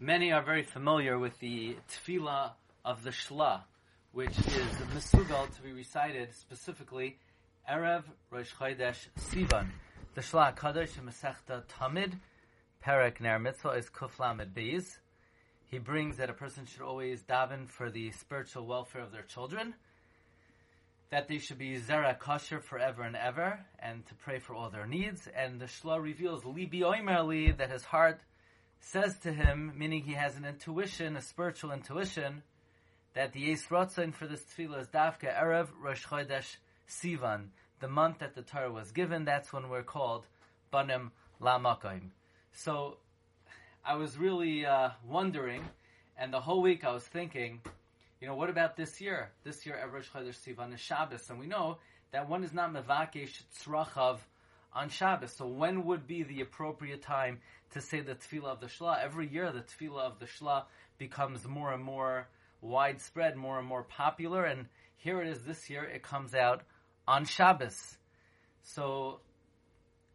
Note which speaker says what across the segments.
Speaker 1: Many are very familiar with the tefillah of the Shla, which is the misugal to be recited specifically Erev Rosh Chodesh Sivan. The Shla Kadosh and Masechta Tamid, Perek Ner Mitzvah is Kuflamed Beis. He brings that a person should always daven for the spiritual welfare of their children, that they should be zera kosher forever and ever, and to pray for all their needs. And the Shla reveals Libi Oimerli that his heart says to him, meaning he has an intuition, a spiritual intuition, that the Ratzon for this tefillah is Dafka Erev Rosh Chodesh Sivan, the month that the Torah was given. That's when we're called Banim Lamakoim. So I was really uh, wondering, and the whole week I was thinking, you know, what about this year? This year, Erev Rosh Chodesh Sivan is Shabbos, and we know that one is not mevakesh tzrachav on Shabbos. So when would be the appropriate time to say the tefillah of the Shla? Every year, the tefillah of the Shla becomes more and more widespread, more and more popular, and here it is this year. It comes out on Shabbos. So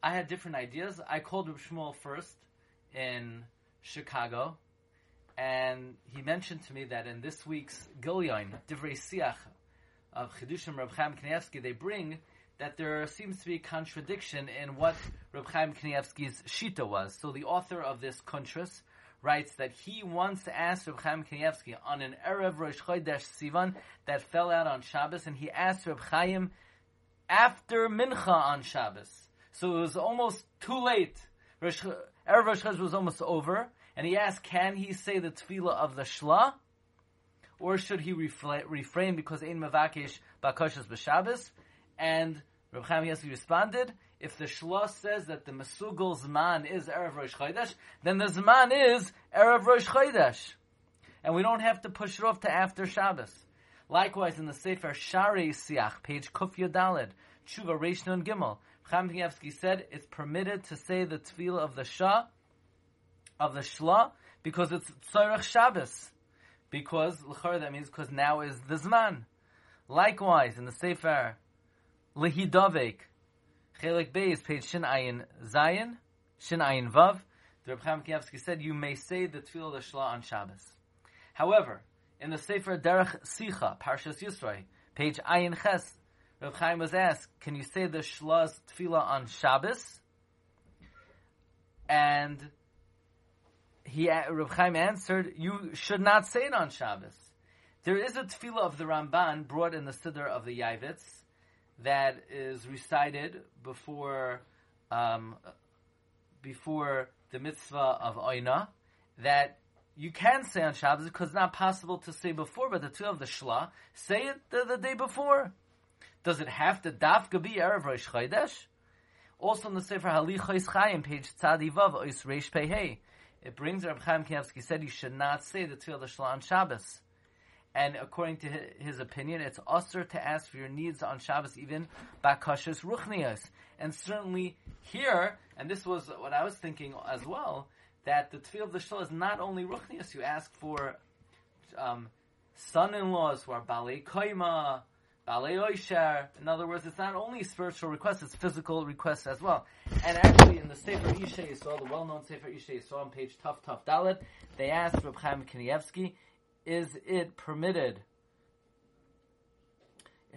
Speaker 1: I had different ideas. I called Reb Shmuel Fuerst in Chicago, and he mentioned to me that in this week's Gilyon, Divrei Siach of Chidushim Reb Chaim Kanievsky, they bring that there seems to be a contradiction in what Reb Chaim Kanievsky's shita was. So the author of this kuntras writes that he once asked Reb Chaim Kanievsky on an Erev Rosh Chodesh Sivan that fell out on Shabbos, and he asked Reb Chaim after Mincha on Shabbos. So it was almost too late. Rosh, Erev Rosh Chodesh was almost over, and he asked, can he say the tefillah of the Shla? Or should he refrain because Ein Mavakish Bakashas B'Shabbos? And Reb Chaim Kanievsky responded, if the Shla says that the Mesugel Zman is Erev Rosh Chodesh, then the Zman is Erev Rosh Chodesh. And we don't have to push it off to after Shabbos. Likewise, in the Sefer Sharei Siach, page Kuf Yodalid, Tshuva Reish Nun Gimel, Chaim Kanievsky said it's permitted to say the tefillah of the Shah, of the Shla, because it's Tzorech Shabbos. Because, l'chor, that means because now is the Zman. Likewise, in the Sefer Lehidavek, Chelik Beis, page Shin Ayin Zayin, Shin Ayin Vav, the Reb Chaim Kanievsky said you may say the Tefillah the on Shabbos. However, in the Sefer Derech Sicha, Parshas Yisroi, page Ayin Ches, Reb Chaim was asked, can you say the Shla's Tefillah on Shabbos? And he, Reb Chaim answered, you should not say it on Shabbos. There is a Tefillah of the Ramban brought in the Siddur of the Yavitz, that is recited before um, before the mitzvah of Oina that you can say on Shabbos because it's not possible to say before, but the two of the Shla say it the, the, day before. Does it have to dafka be Erev Rosh Chodesh? Also in the Sefer Halichos Chaim, page Tzadi Vav, Ois Reish Pehei, it brings Reb Chaim Kanievsky said you should not say the two of the Shla on Shabbos and according to his opinion, it's usher to ask for your needs on Shabbos, even bakashas ruchnias. And certainly here, and this was what I was thinking as well, that the tefillah of the shul is not only ruchnias. You ask for um, son-in-laws who are balei koima, balei oisher. In other words, it's not only spiritual requests; it's physical requests as well. And actually, in the Sefer Isha saw the well-known Sefer Isha saw on page Tuf Tuf Dalet, they asked Reb Chaim Kanievsky is it permitted?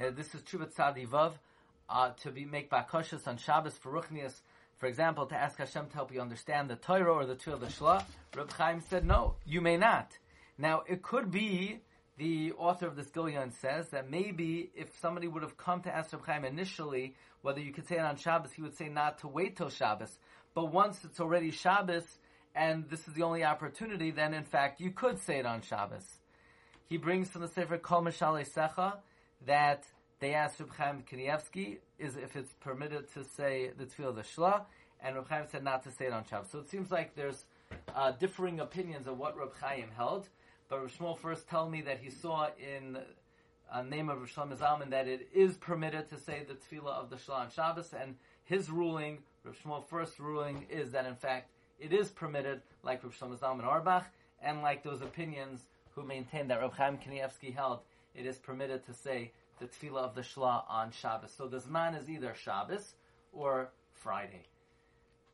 Speaker 1: Uh, this is Chubat Tzadi Vav, uh, to be make bakashas on Shabbos for Ruchnias, for example, to ask Hashem to help you understand the Torah or the the Shla. Reb Chaim said, no, you may not. Now, it could be the author of this Gilyon says that maybe if somebody would have come to ask Reb Chaim initially whether you could say it on Shabbos, he would say not to wait till Shabbos. But once it's already Shabbos, and this is the only opportunity, then in fact you could say it on Shabbos. He brings from the Sefer Kol Mishale Secha that they asked Reb Chaim Kanievsky is if it's permitted to say the Tefillah of the Shla, and Reb Chaim said not to say it on Shabbos. So it seems like there's uh, differing opinions of what Reb Chaim held, but Reb Shmuel Fuerst told me that he saw in a name of Reb Shlomo Zalman that it is permitted to say the Tefillah of the Shla on Shabbos, and his ruling, Reb Fuerst ruling, is that in fact it is permitted, like Reb Shlomo Zalman Auerbach, and like those opinions who maintain that Reb Chaim Kanievsky held it is permitted to say the tefillah of the Shla on Shabbos. So the Zman is either Shabbos or Friday.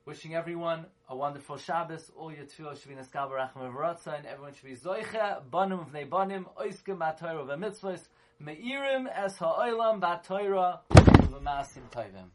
Speaker 1: Wishing everyone a wonderful Shabbos. All your tefillah should be neskal barachim v'ratza, and everyone should be zoicha, banim v'nei banim, oiskim b'atoyra v'mitzvos, me'irim es ha'olam b'atoyra v'masim toivim.